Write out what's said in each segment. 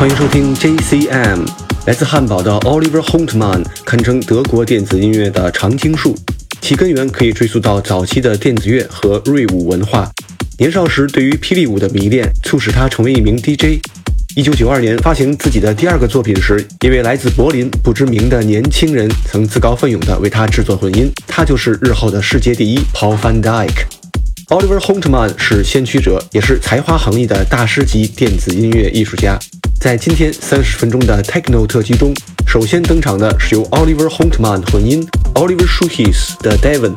欢迎收听 JCM。来自汉堡的 Oliver h o n t m a n 堪称德国电子音乐的常青树，其根源可以追溯到早期的电子乐和瑞舞文化。年少时对于霹雳舞的迷恋，促使他成为一名 DJ。一九九二年发行自己的第二个作品时，一位来自柏林不知名的年轻人曾自告奋勇地为他制作混音，他就是日后的世界第一 Paul van Dyke。Oliver h o n t m a n 是先驱者，也是才华横溢的大师级电子音乐艺术家。在今天三十分钟的 Techno 特辑中，首先登场的是由 Oliver Holtman 混音，Oliver Schuhis 的 Devon。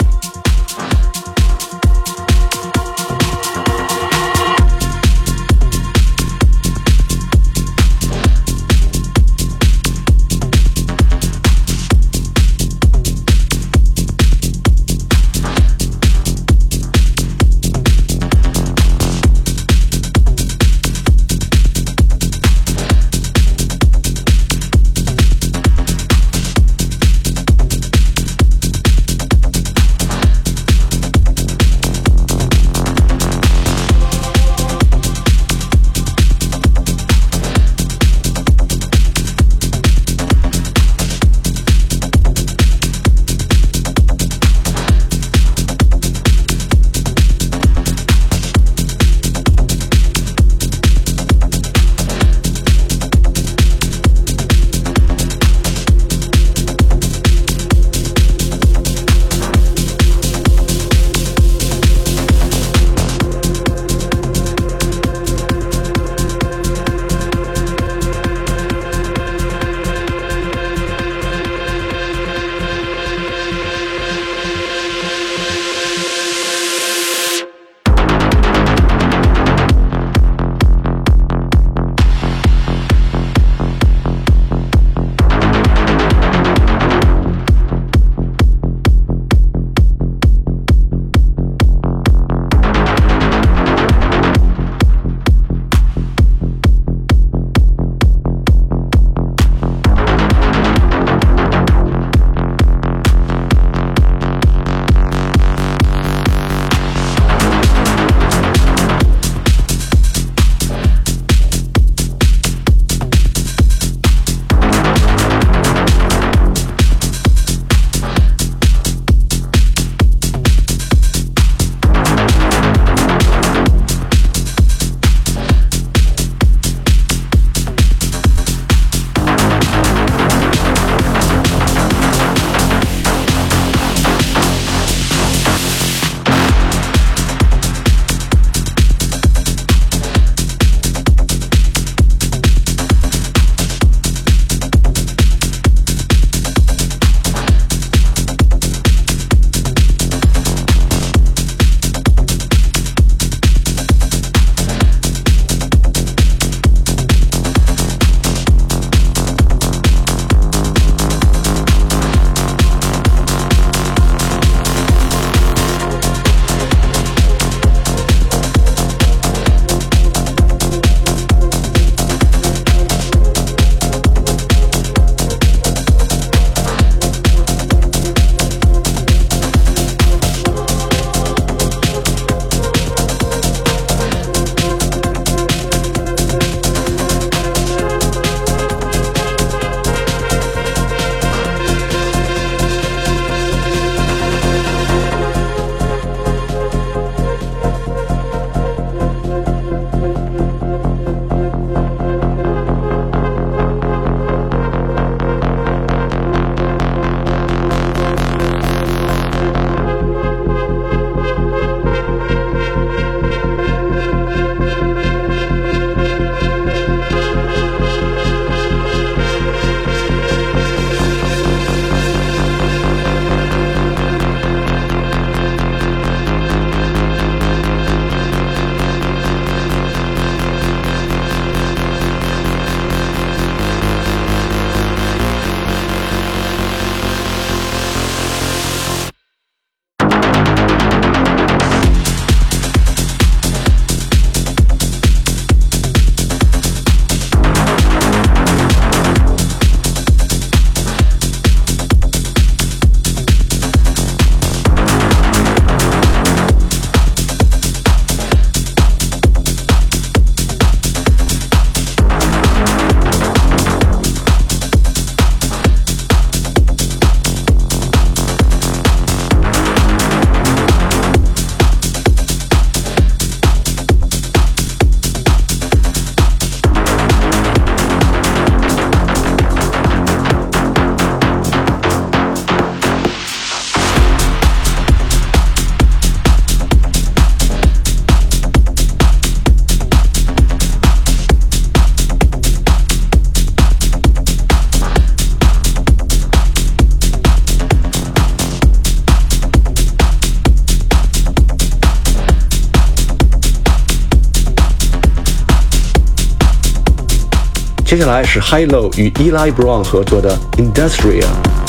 接下来是 Hi Lo 与 Eli Brown 合作的 Industrial。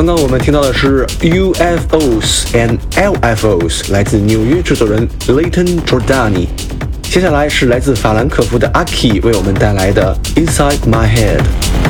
刚刚我们听到的是 UFOs and LFOs，来自纽约制作人 Layton Jordani。接下来是来自法兰克福的 Aki 为我们带来的 Inside My Head。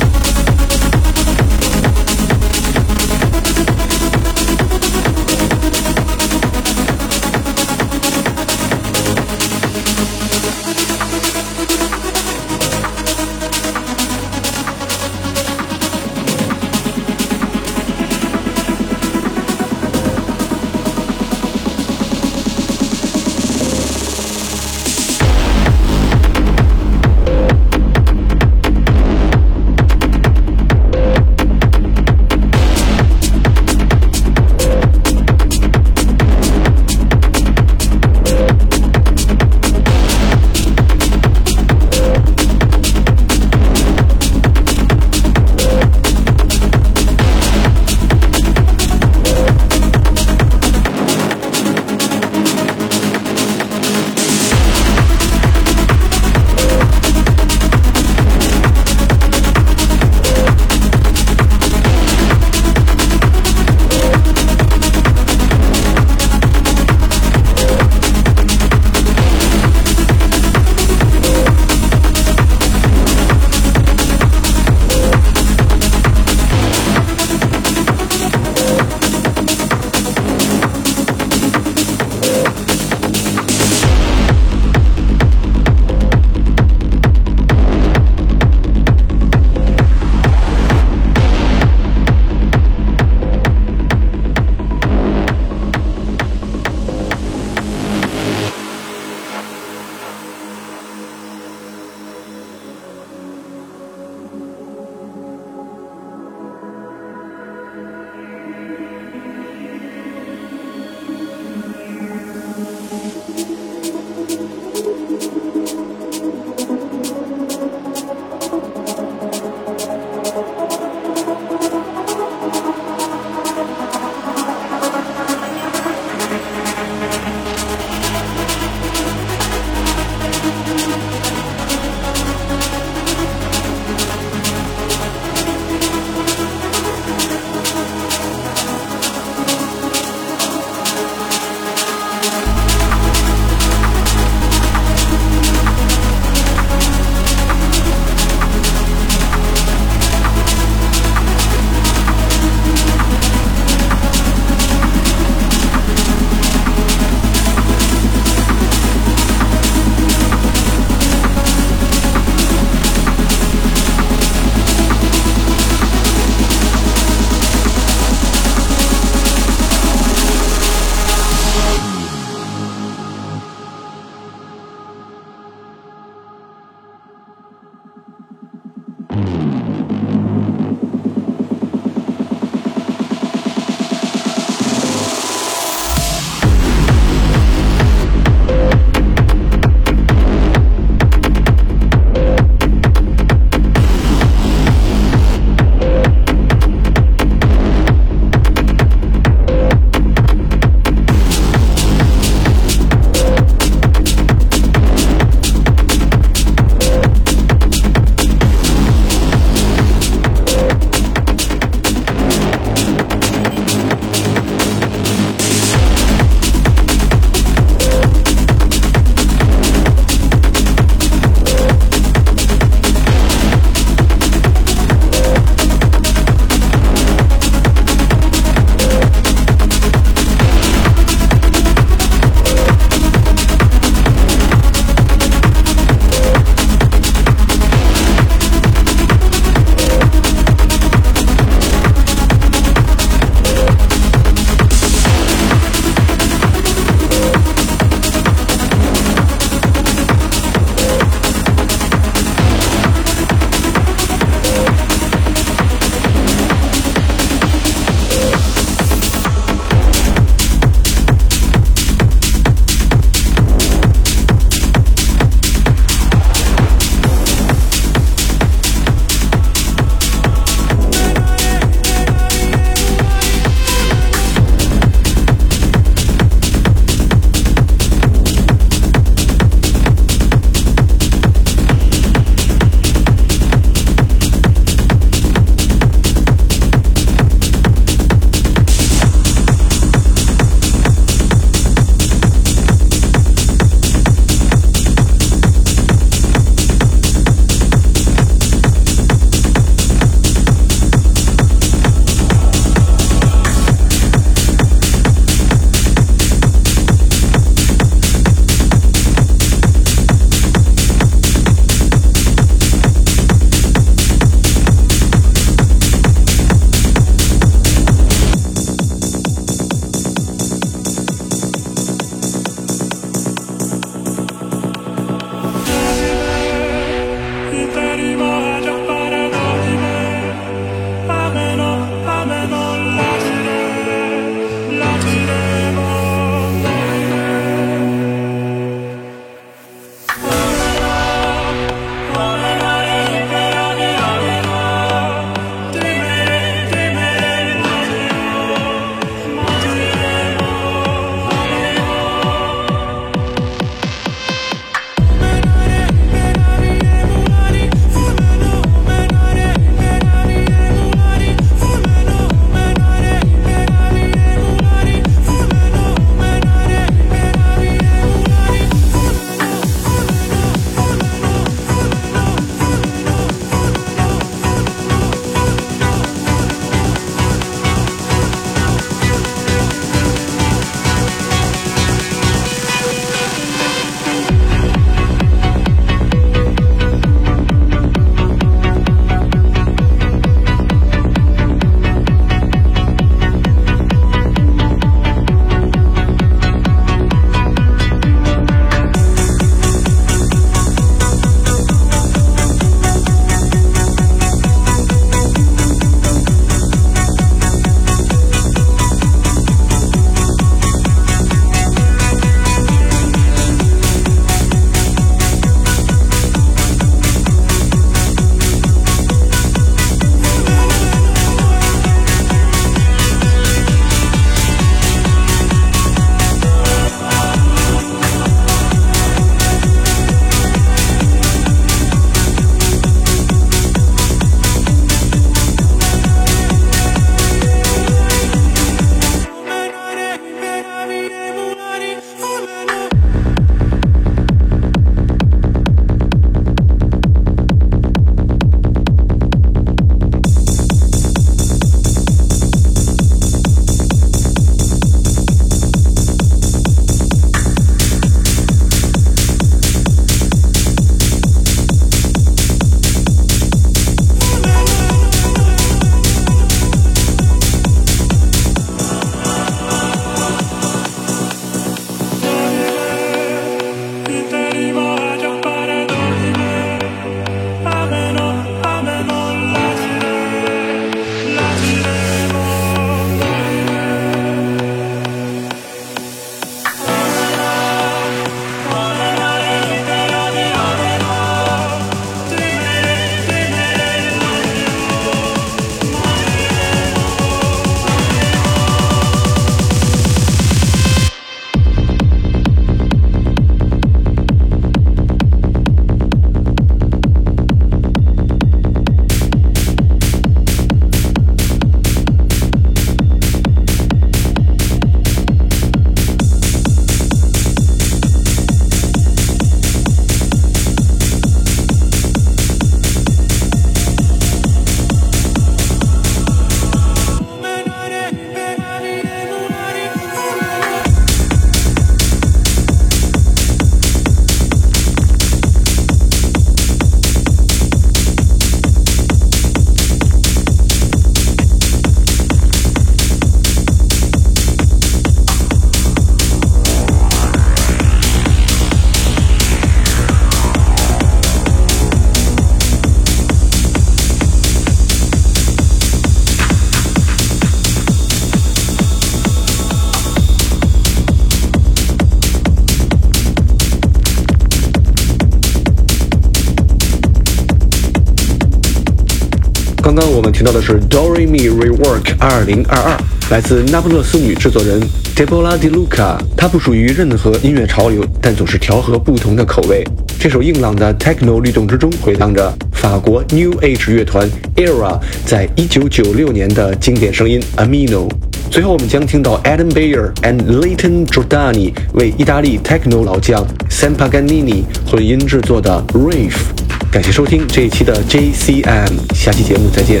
刚刚我们听到的是 Doremi Rework 二零二二，来自那不勒斯女制作人 Debola Di Luca。她不属于任何音乐潮流，但总是调和不同的口味。这首硬朗的 Techno 律动之中，回荡着法国 New Age 乐团 Era 在一九九六年的经典声音 Amino。最后，我们将听到 Adam Beyer and Leighton Giordani 为意大利 Techno 老将 Sam Paganini 混音制作的 Rave。感谢收听这一期的 JCM，下期节目再见。